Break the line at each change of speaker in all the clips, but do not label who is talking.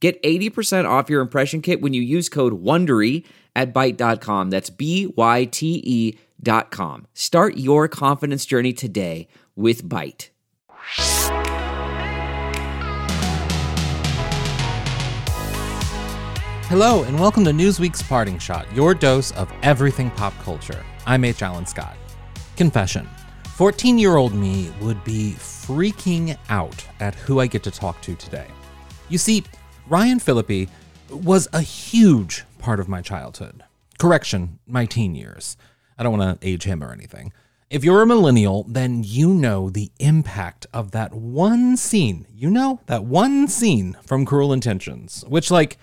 Get 80% off your impression kit when you use code WONDERY at Byte.com. That's B-Y-T-E dot com. Start your confidence journey today with Byte.
Hello, and welcome to Newsweek's Parting Shot, your dose of everything pop culture. I'm H. Allen Scott. Confession 14 year old me would be freaking out at who I get to talk to today. You see, Ryan Phillippe was a huge part of my childhood. Correction, my teen years. I don't want to age him or anything. If you're a millennial, then you know the impact of that one scene. You know, that one scene from Cruel Intentions, which, like,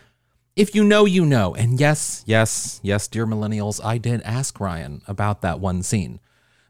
if you know, you know. And yes, yes, yes, dear millennials, I did ask Ryan about that one scene.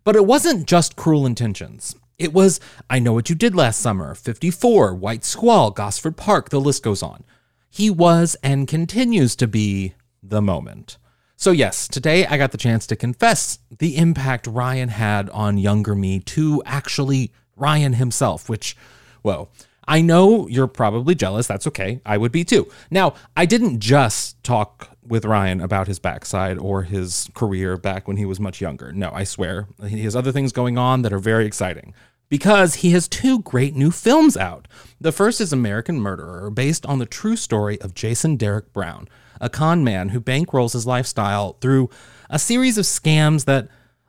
But it wasn't just Cruel Intentions. It was I Know What You Did Last Summer, 54, White Squall, Gosford Park, the list goes on. He was and continues to be the moment. So, yes, today I got the chance to confess the impact Ryan had on younger me to actually Ryan himself, which, well, I know you're probably jealous. That's okay. I would be too. Now, I didn't just talk with Ryan about his backside or his career back when he was much younger. No, I swear. He has other things going on that are very exciting because he has two great new films out. The first is American Murderer, based on the true story of Jason Derek Brown, a con man who bankrolls his lifestyle through a series of scams that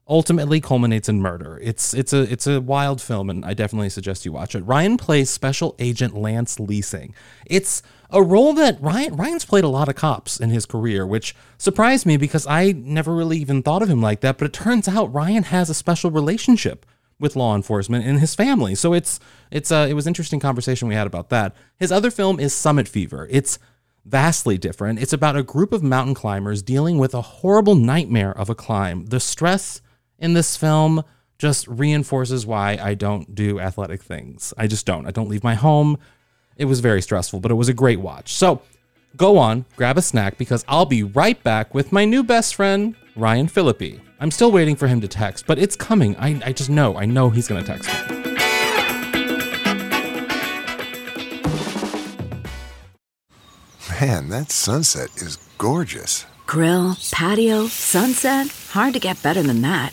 ultimately culminates in murder. It's it's a it's a wild film and I definitely suggest you watch it. Ryan plays special agent Lance Leising. It's a role that Ryan Ryan's played a lot of cops in his career, which surprised me because I never really even thought of him like that, but it turns out Ryan has a special relationship with law enforcement and his family. So it's it's uh, it was interesting conversation we had about that. His other film is Summit Fever. It's vastly different. It's about a group of mountain climbers dealing with a horrible nightmare of a climb. The stress in this film just reinforces why I don't do athletic things. I just don't. I don't leave my home. It was very stressful, but it was a great watch. So go on, grab a snack because I'll be right back with my new best friend, Ryan Phillippe. I'm still waiting for him to text, but it's coming. I, I just know. I know he's going to text me.
Man, that sunset is gorgeous.
Grill, patio, sunset. Hard to get better than that.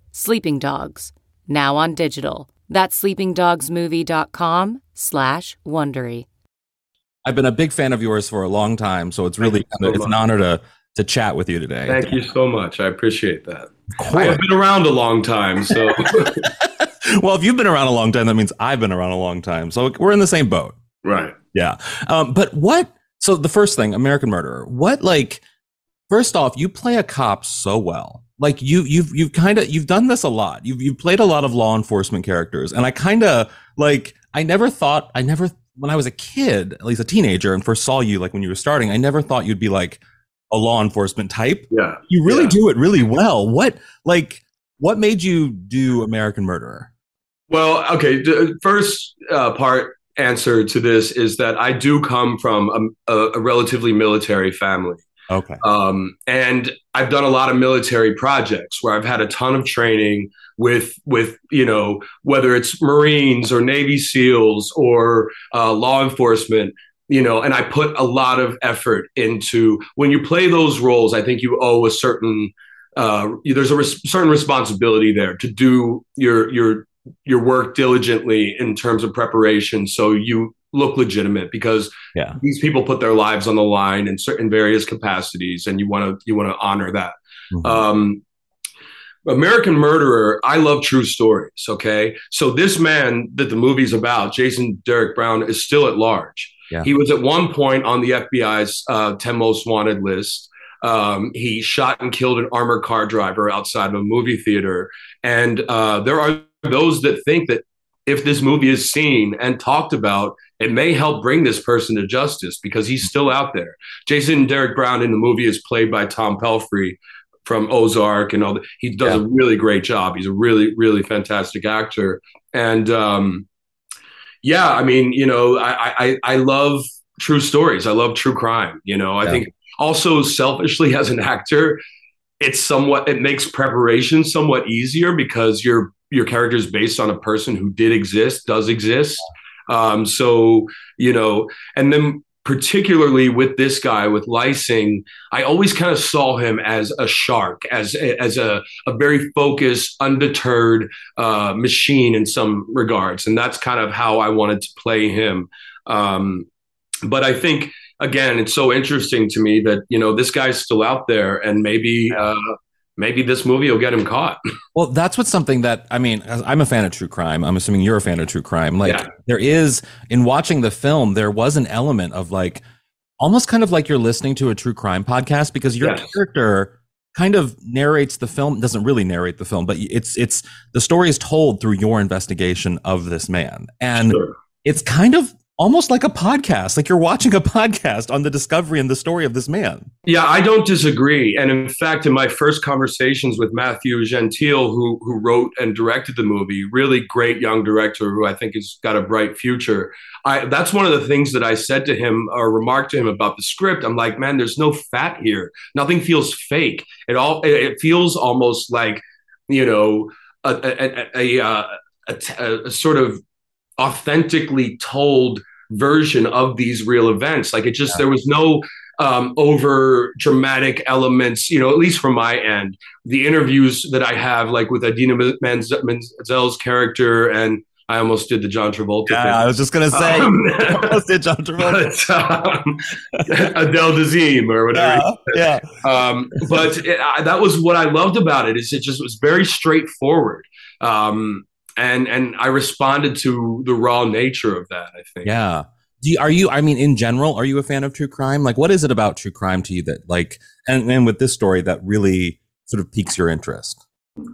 Sleeping Dogs, now on digital. That's sleepingdogsmovie.com slash Wondery.
I've been a big fan of yours for a long time, so it's really
so
it's an honor to to chat with you today.
Thank you so much. I appreciate that. I have been around a long time, so
well, if you've been around a long time, that means I've been around a long time. So we're in the same boat.
right.
Yeah. Um, but what? So the first thing, American Murderer. What like? First off, you play a cop so well. Like you you've you've kind of you've done this a lot. You've you've played a lot of law enforcement characters, and I kind of like I never thought I never when I was a kid, at least a teenager, and first saw you like when you were starting, I never thought you'd be like a law enforcement type.
Yeah.
You really
Yeah.
do it really well. What like what made you do American Murderer?
Well, okay. The first uh, part answer to this is that I do come from a, a relatively military family.
Okay.
Um, and I've done a lot of military projects where I've had a ton of training with with you know whether it's Marines or Navy SEALs or uh, law enforcement. You know, and I put a lot of effort into when you play those roles. I think you owe a certain uh, there's a res- certain responsibility there to do your your your work diligently in terms of preparation, so you look legitimate because
Yeah.
these people put their lives on the line in certain various capacities, and you want to you want to honor that.
Mhm.
Um, American Murderer, I love true stories. Okay, so this man that the movie's about, Jason Derek Brown, is still at large.
Yeah.
He was at one point on the FBI's uh, 10 most wanted list. Um, he shot and killed an armored car driver outside of a movie theater. And uh, there are those that think that if this movie is seen and talked about, it may help bring this person to justice because he's still out there. Jason Derek Brown in the movie is played by Tom Pelphrey from Ozark and all that. He does a really great job. He's a really, really fantastic actor. And um, yeah, I mean, you know, I, I I love true stories. I love true crime. You know, I think also selfishly as an actor, it's somewhat it makes preparation somewhat easier because your your character is based on a person who did exist, does exist. Um, so you know, and then particularly with this guy with Leising, I always kind of saw him as a shark, as as a a very focused, undeterred uh, machine in some regards, and that's kind of how I wanted to play him. Um, but I think again, it's so interesting to me that you know this guy's still out there, and maybe uh, maybe this movie will get him caught.
Well, that's what's something that I mean. I'm a fan of true crime. I'm assuming you're a fan of true crime. Like
Yeah.
there is in watching the film, there was an element of like almost kind of like you're listening to a true crime podcast because your
Yes.
character kind of narrates the film. Doesn't really narrate the film, but it's it's the story is told through your investigation of this man, and
Sure.
it's kind of almost like a podcast. Like you're watching a podcast on the discovery and the story of this man.
Yeah, I don't disagree. And in fact, in my first conversations with Matthew Gentile, who who wrote and directed the movie, really great young director who I think has got a bright future. I that's one of the things that I said to him or remarked to him about the script. I'm like, man, there's no fat here. Nothing feels fake. It all it, feels almost like you know a a, a, a, a, a sort of authentically told version of these real events. Like it just there was no um, over dramatic elements, you know, at least from my end. The interviews that I have, like with Idina Menz- Menzel's character, and I almost did the John Travolta
Yeah,
thing.
I was just gonna say.
Um,
almost did John Travolta.
um, Adele Dazeem or whatever.
Yeah, yeah.
Um, but it, I, that was what I loved about it. Is it just was very straightforward, um, and and I responded to the raw nature of that. I think.
Yeah. Do you, are you? I mean, in general, are you a fan of true crime? Like, what is it about true crime to you that, like, and and with this story that really sort of piques your interest?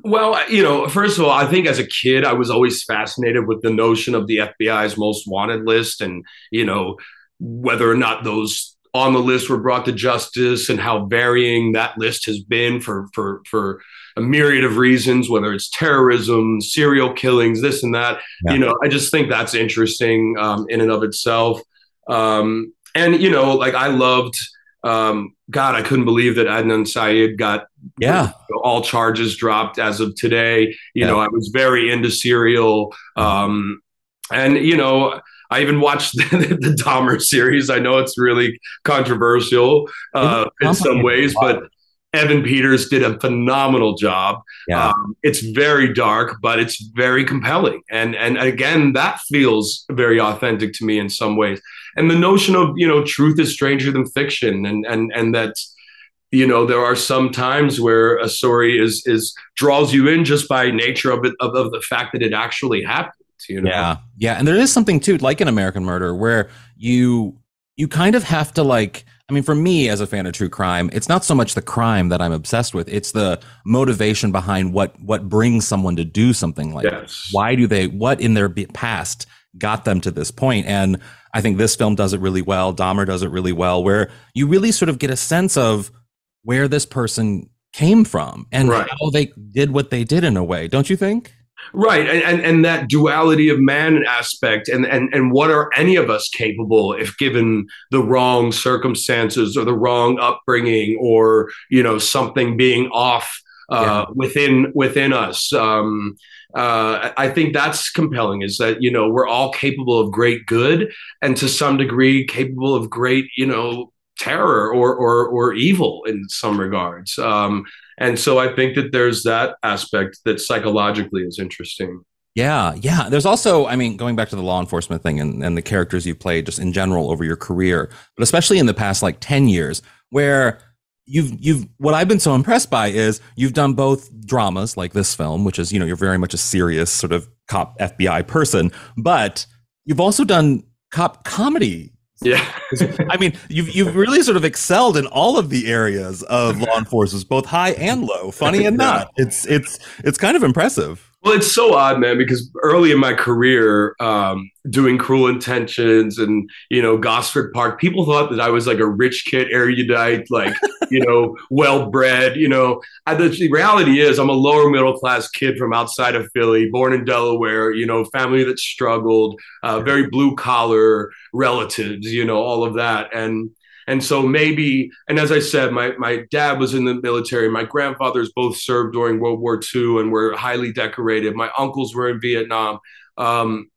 Well, you know, first of all, I think as a kid, I was always fascinated with the notion of the FBI's most wanted list and, you know, whether or not those on the list were brought to justice and how varying that list has been for for for a myriad of reasons whether it's terrorism serial killings this and that
Yeah.
you know i just think that's interesting um, in and of itself um, and you know like i loved um, god i couldn't believe that adnan syed got
Yeah.
all charges dropped as of today. You
Yeah.
know, I was very into Serial. Um, and, you know, I even watched the, the Dahmer series. I know it's really controversial uh, in some ways, but Evan Peters did a phenomenal job.
Yeah.
Um, it's very dark, but it's very compelling. And and again, that feels very authentic to me in some ways. And the notion of, you know, truth is stranger than fiction and and and that you know there are some times where a story is is draws you in just by nature of it of, of the fact that it actually happened you know
Yeah. Yeah. And there is something too, like an American Murder, where you you kind of have to like I mean, for me as a fan of true crime, it's not so much the crime that I'm obsessed with. It's the motivation behind what what brings someone to do something like
Yes.
this. Why do they? What in their past got them to this point? And I think this film does it really well. Dahmer does it really well, where you really sort of get a sense of where this person came from and
Right.
how they did what they did in a way. Don't you think?
Right, and, and and that duality of man aspect, and and and what are any of us capable if given the wrong circumstances or the wrong upbringing, or you know something being off uh, within within us. Um, uh, I think that's compelling. Is that you know we're all capable of great good, and to some degree capable of great you know terror or or or evil in some regards. Um, and so I think that there's that aspect that psychologically is interesting.
Yeah, yeah. There's also, I mean, going back to the law enforcement thing and, and the characters you've played just in general over your career, but especially in the past like 10 years, where you've you've what I've been so impressed by is you've done both dramas like this film, which is, you know, you're very much a serious sort of cop FBI person, but you've also done cop comedy
Yeah.
I mean, you've you've really sort of excelled in all of the areas of law enforcement, both high and low, funny and not. It's it's it's kind of impressive.
Well, it's so odd, man, because early in my career, um, doing Cruel Intentions and you know Gosford Park, people thought that I was like a rich kid, erudite, like you know, well bred. You know, the, the reality is, I'm a lower middle class kid from outside of Philly, born in Delaware. You know, family that struggled, uh, very blue collar relatives. You know, all of that, and and so maybe, and as I said, my, my dad was in the military. My grandfathers both served during World War II and were highly decorated. My uncles were in Vietnam. Um,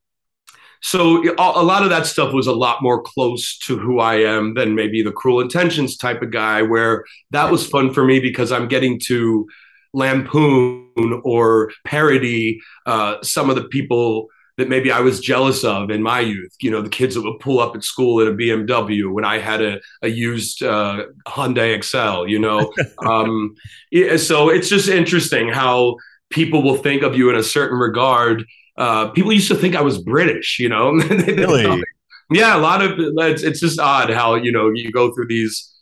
so a lot of that stuff was a lot more close to who I am than maybe the cruel intentions type of guy, where that was fun for me because I'm getting to lampoon or parody uh, some of the people that maybe I was jealous of in my youth. You know, the kids that would pull up at school in a BMW when I had a, a used uh, Hyundai Excel. You know, um, yeah, so it's just interesting how people will think of you in a certain regard. Uh, people used to think I was British. You know,
Really?
yeah, a lot of it's, it's just odd how you know you go through these.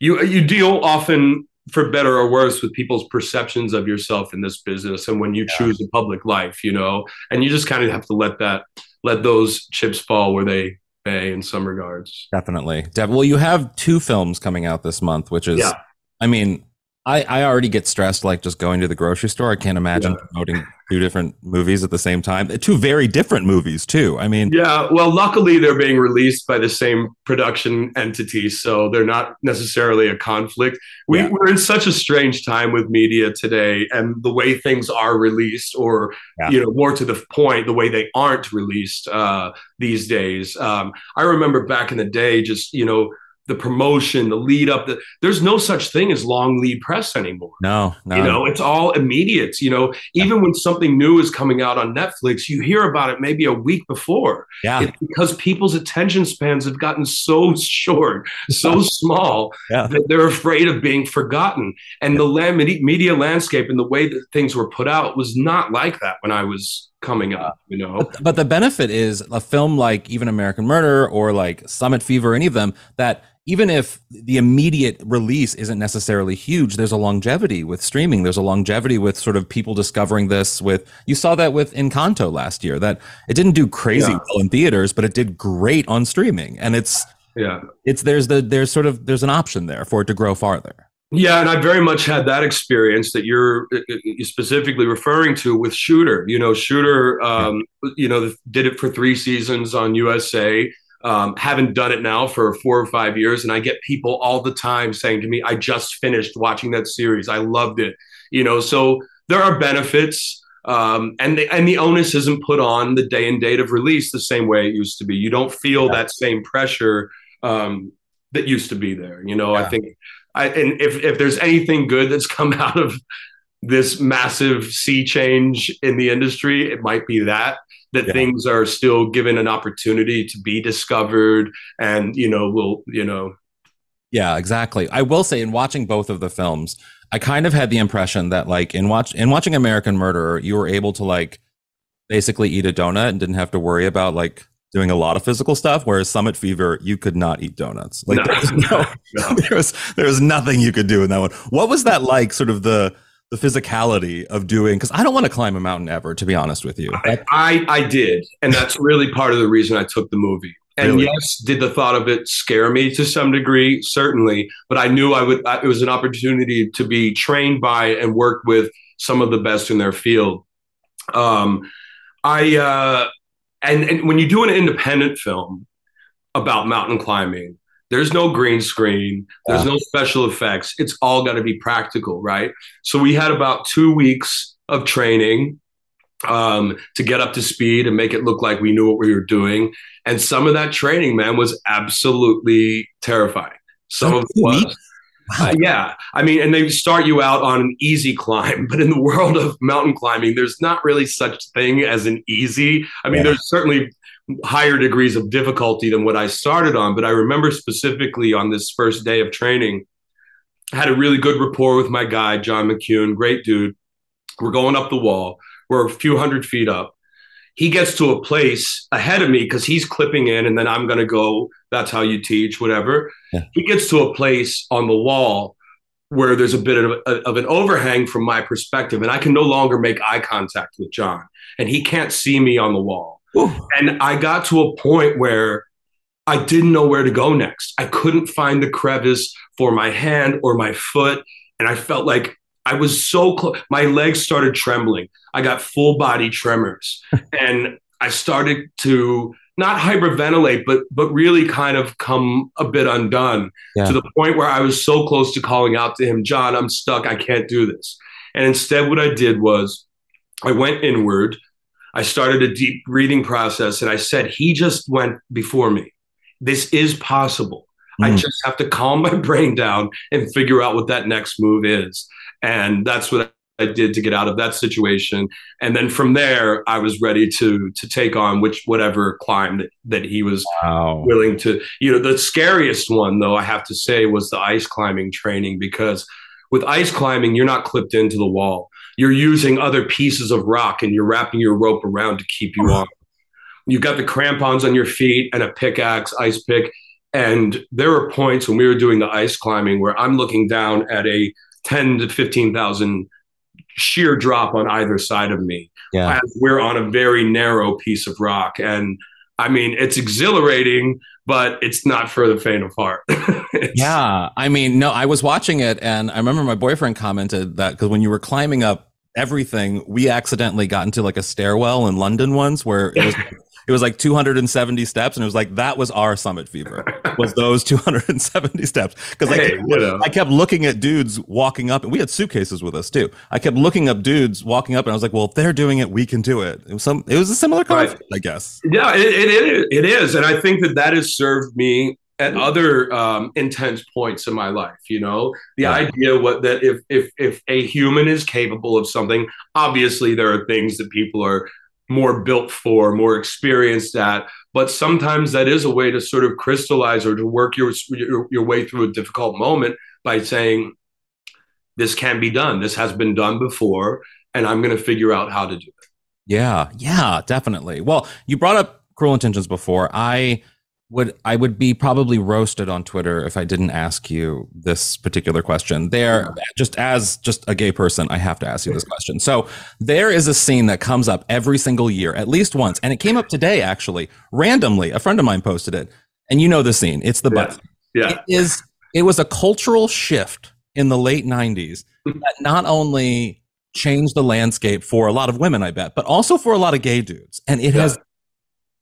You you deal often for better or worse with people's perceptions of yourself in this business and when you choose a public life you know and you just kind of have to let that let those chips fall where they may in some regards
Definitely. Def- well, you have two films coming out this month, which is,
Yeah.
I mean, I, I already get stressed like just going to the grocery store. I can't imagine
Yeah.
promoting two different movies at the same time. Two very different movies too. I mean,
yeah well luckily they're being released by the same production entity so they're not necessarily a conflict we,
Yeah.
we're in such a strange time with media today and the way things are released or
Yeah.
you know more to the point the way they aren't released uh, these days um, i remember back in the day just you know the promotion the lead up the, there's no such thing as long lead press anymore
no, no.
you know, it's all immediate. You know, even when something new is coming out on Netflix, you hear about it maybe a week before.
yeah.
It's because people's attention spans have gotten so short, so small
Yeah.
that they're afraid of being forgotten. And the land, media landscape and the way that things were put out was not like that when I was coming up. You know,
But, but the benefit is a film like even American Murder or like Summit Fever, any of them, that even if the immediate release isn't necessarily huge, there's a longevity with streaming. There's a longevity with sort of people discovering this. With you saw that with Encanto last year, that it didn't do crazy
Yeah.
well in theaters, but it did great on streaming. And it's
yeah.
it's there's the there's sort of there's an option there for it to grow farther.
Yeah, and I very much had that experience that you're uh, uh, specifically referring to with Shooter. You know, Shooter, um, you know, did it for three seasons on USA. Um, haven't done it now for four or five years, and I get people all the time saying to me, "I just finished watching that series. I loved it." You know, so there are benefits. Um, and the, and the onus isn't put on the day and date of release the same way it used to be. You don't feel that same pressure um, that used to be there. You know, I think I, and if, if there's anything good that's come out of this massive sea change in the industry, it might be that that
Yeah.
things are still given an opportunity to be discovered, and you know, will you know,
Yeah, exactly. I will say in watching both of the films, I kind of had the impression that like in watch in watching American Murderer, you were able to like basically eat a donut and didn't have to worry about like doing a lot of physical stuff. Whereas Summit Fever, you could not eat donuts. Like
No,
there, was no,
no.
there was there was nothing you could do in that one. What was that like? Sort of the the physicality of doing because I don't want to climb a mountain ever, to be honest with you. That-
I, I did. And that's really part of the reason I took the movie. And
Really?
yes, did the thought of it scare me to some degree? Certainly. But I knew I would, I- it was an opportunity to be trained by and work with some of the best in their field. Um, I, uh, and, and when you do an independent film about mountain climbing, there's no green screen, there's
Yeah.
no special effects. It's all got to be practical, right? So we had about two weeks of training um, to get up to speed and make it look like we knew what we were doing. And some of that training, man, was absolutely terrifying. Some
Oh,
of it was. Uh, yeah. I mean, and they start you out on an easy climb, but in the world of mountain climbing, there's not really such thing as an easy. I mean,
Yeah.
there's certainly higher degrees of difficulty than what I started on, but I remember specifically on this first day of training, I had a really good rapport with my guide, John McCune, great dude. We're going up the wall. We're a few hundred feet up. He gets to a place ahead of me because he's clipping in, and then I'm going to go. That's how you teach, whatever.
Yeah.
He gets to a place on the wall where there's a bit of, of an overhang from my perspective, and I can no longer make eye contact with John, and he can't see me on the wall. And I got to a point where I didn't know where to go next. I couldn't find the crevice for my hand or my foot. And I felt like I was so close. My legs started trembling. I got full body tremors. and I started to not hyperventilate, but but really kind of come a bit undone
Yeah.
to the point where I was so close to calling out to him, John, I'm stuck. I can't do this. And instead, what I did was I went inward. I started a deep breathing process and I said, He just went before me. This is possible. I
Mm.
just have to calm my brain down and figure out what that next move is. And that's what I did to get out of that situation. And then from there, I was ready to to take on which whatever climb that, that he was
Wow.
willing to you know the scariest one though i have to say was the ice climbing training because with ice climbing you're not clipped into the wall you're using other pieces of rock and you're wrapping your rope around to keep you on You've got the crampons on your feet and a pickaxe ice pick and there were points when we were doing the ice climbing where i'm looking down at a 10 to 15,000 sheer drop on either side of me
Yeah.
as we're on a very narrow piece of rock. And I mean, it's exhilarating, but it's not for the faint of heart.
Yeah. I mean, no, I was watching it and I remember my boyfriend commented that because when you were climbing up everything, we accidentally got into like a stairwell in London once where it was it was like 270 steps and it was like that was our summit fever was those 270 steps because I,
Hey,
kept-
you know.
I kept looking at dudes walking up and we had suitcases with us too i kept looking up dudes walking up and i was like well if they're doing it we can do it it was some it was a similar
Right.
concept i guess
Yeah, it, it, it, it is. And I think that that has served me at other um, intense points in my life. You know, the
Yeah.
idea what that if, if, if a human is capable of something, obviously there are things that people are more built for, more experienced at. But sometimes that is a way to sort of crystallize or to work your, your, your way through a difficult moment by saying, this can be done. This has been done before, and I'm going to figure out how to do it.
Yeah, yeah, definitely. Well, you brought up cruel intentions before. I would I would be probably roasted on Twitter if I didn't ask you this particular question. There just as just a gay person, I have to ask you this question. So, there is a scene that comes up every single year, at least once, and it came up today actually, randomly. A friend of mine posted it. And you know the scene. It's the butt.
Yeah.
It is it was a cultural shift in the late 90s mm-hmm. that not only changed the landscape for a lot of women, I bet, but also for a lot of gay dudes. And it
Yeah.
has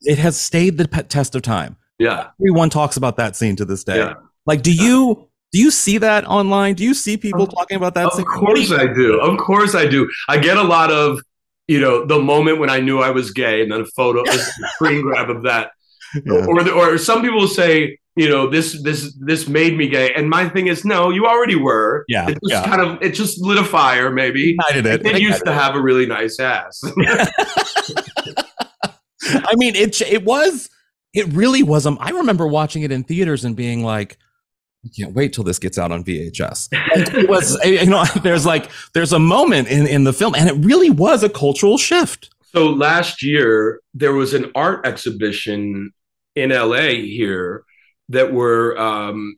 it has stayed the test of time.
Yeah.
Everyone talks about that scene to this day.
Yeah.
Like, do you do you see that online? Do you see people talking about that
Of
scene?
course I do. Of course I do. I get a lot of, you know, the moment when I knew I was gay, and then a photo, a screen grab of that,
Yeah.
or the, or some people say, you know, this this this made me gay, and my thing is, no, you already were.
Yeah,
it just
yeah.
kind of it just lit a fire, maybe.
Ignited it.
It used to have a really nice ass.
I mean, it it was it really was. Um, I remember watching it in theaters and being like, I can't wait till this gets out on VHS. It was, you know, there's like there's a moment in in the film, and it really was a cultural shift.
So last year there was an art exhibition in LA here that were um,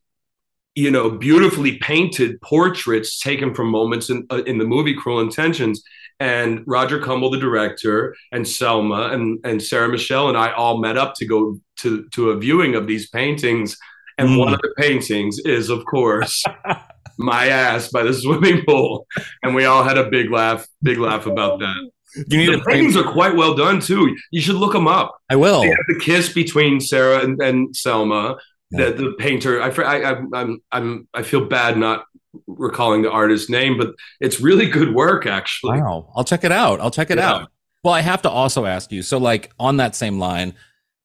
you know beautifully painted portraits taken from moments in uh, in the movie Cruel Intentions and Roger Kumble the director and Selma and and Sarah Michelle and I all met up to go to to a viewing of these paintings and mm. one of the paintings is of course my ass by the swimming pool and we all had a big laugh big laugh about that you need the paintings are quite well done too. You should look them up.
I will.
the kiss between Sarah and, and Selma. The, the painter. I, I, I'm I'm I feel bad not recalling the artist's name, but it's really good work actually.
Wow, I'll check it out. I'll check it yeah. out. Well, I have to also ask you. So, like on that same line,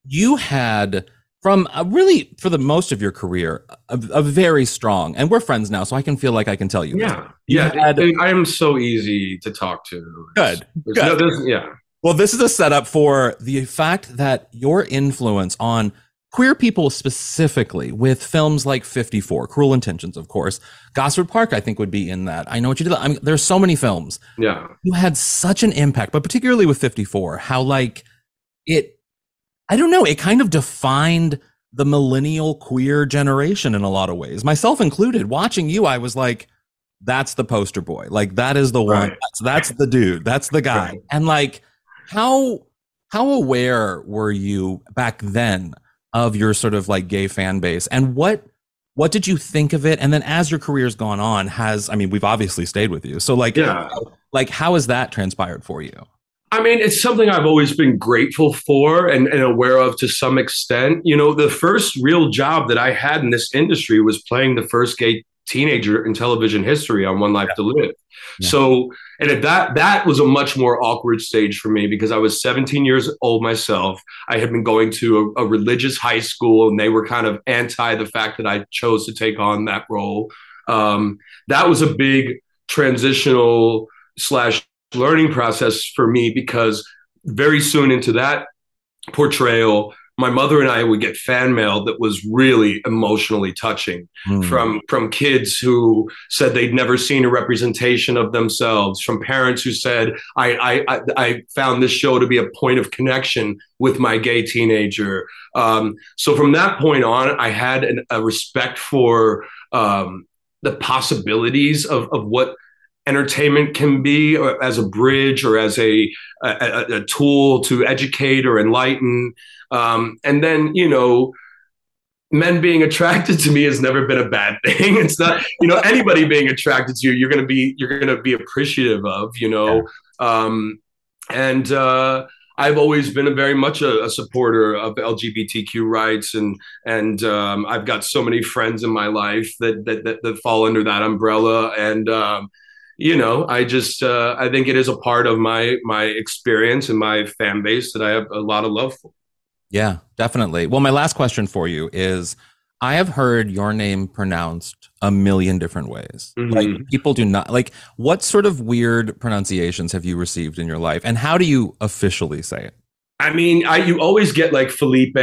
you had from a really for the most of your career a, a, very strong and we're friends now so i can feel like i can tell you
yeah yeah had, i am so easy to talk to
good, good.
No, yeah
well this is a setup for the fact that your influence on queer people specifically with films like 54 cruel intentions of course gosford park i think would be in that i know what you did i mean there's so many films
yeah
you had such an impact but particularly with 54 how like it I don't know, it kind of defined the millennial queer generation in a lot of ways, myself included. Watching you, I was like, that's the poster boy. Like that is the one. Right. That's, that's the dude. That's the guy. Right. And like, how how aware were you back then of your sort of like gay fan base, and what what did you think of it? And then as your career's gone on, has I mean, we've obviously stayed with you. So like, yeah. like how has that transpired for you?
I mean, it's something I've always been grateful for and, and, aware of to some extent. You know, the first real job that I had in this industry was playing the first gay teenager in television history on One Life yeah. to Live. Yeah. So, and at that that was a much more awkward stage for me because I was 17 years old myself. I had been going to a, a religious high school, and they were kind of anti the fact that I chose to take on that role. Um, that was a big transitional slash learning process for me because very soon into that portrayal my mother and I would get fan mail that was really emotionally touching mm. from from kids who said they'd never seen a representation of themselves, from parents who said, I I, I found this show to be a point of connection with my gay teenager. Um, so from that point on, I had an, a respect for um, the possibilities of of what entertainment can be as a bridge or as a, a, a tool to educate or enlighten. Um, and then, you know, men being attracted to me has never been a bad thing. It's not, you know, anybody being attracted to you, you're going to be, you're going to be appreciative of, you know, yeah. um, and, uh, I've always been a very much a, a, supporter of LGBTQ rights, and and um, I've got so many friends in my life that that that, that fall under that umbrella, and um, you know, I just uh, I think it is a part of my my experience and my fan base that I have a lot of love for.
Yeah, definitely. Well, my last question for you is I have heard your name pronounced a million different ways. Mm-hmm. Like people do not like what sort of weird pronunciations have you received in your life and how do you officially say it?
I mean, I you always get like Felipe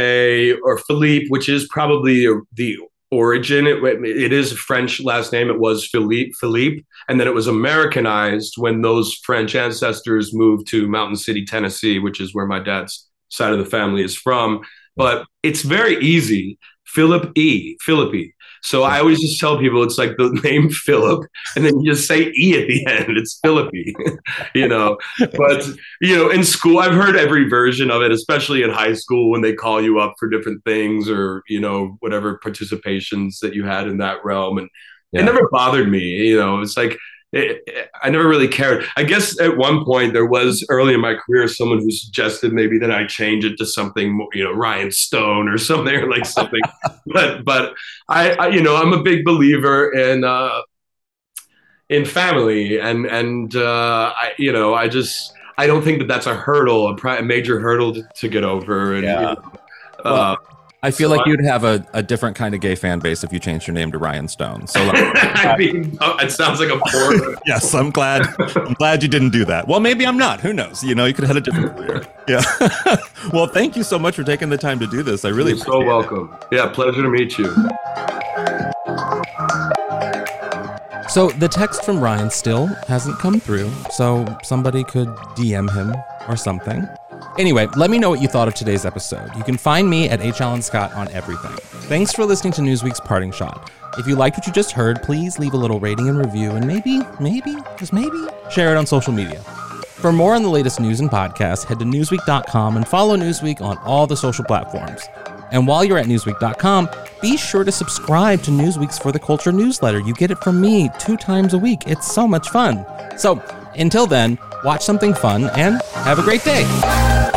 or Philippe, which is probably the origin. It, it is a French last name. It was Philippe, Philippe, and then it was Americanized when those French ancestors moved to Mountain City, Tennessee, which is where my dad's side of the family is from. But it's very easy. Philip E. Philippi. So I always just tell people it's like the name Philip, and then you just say E at the end. It's Philippi, you know. But you know, in school, I've heard every version of it, especially in high school when they call you up for different things or you know whatever participations that you had in that realm, and yeah. it never bothered me. You know, it's like it, it, I never really cared. I guess at one point there was early in my career someone who suggested maybe that I change it to something more, you know, Ryan Stone or something or like something. but but I, I, you know I'm a big believer in uh, in family and and uh, I you know I just I don't think that that's a hurdle a, a major hurdle to, to, get over and. Yeah. You know,
well, uh, I feel so like you'd have a, a different kind of gay fan base if you changed your name to Ryan Stone. So, like,
I mean, oh, it sounds like a poor.
yes, I'm glad. I'm glad you didn't do that. Well, maybe I'm not. Who knows? You know, you could have had a different career. Yeah. well, thank you so much for taking the time to do this. I really
You're so welcome. It. Yeah, pleasure to meet you.
So the text from Ryan still hasn't come through. So somebody could DM him or something. Anyway, let me know what you thought of today's episode. You can find me at H. Allen Scott on everything. Thanks for listening to Newsweek's Parting Shot. If you liked what you just heard, please leave a little rating and review and maybe, maybe, just maybe, share it on social media. For more on the latest news and podcasts, head to Newsweek.com and follow Newsweek on all the social platforms. And while you're at Newsweek.com, be sure to subscribe to Newsweek's For the Culture newsletter. You get it from me two times a week. It's so much fun. So until then, watch something fun and have a great day.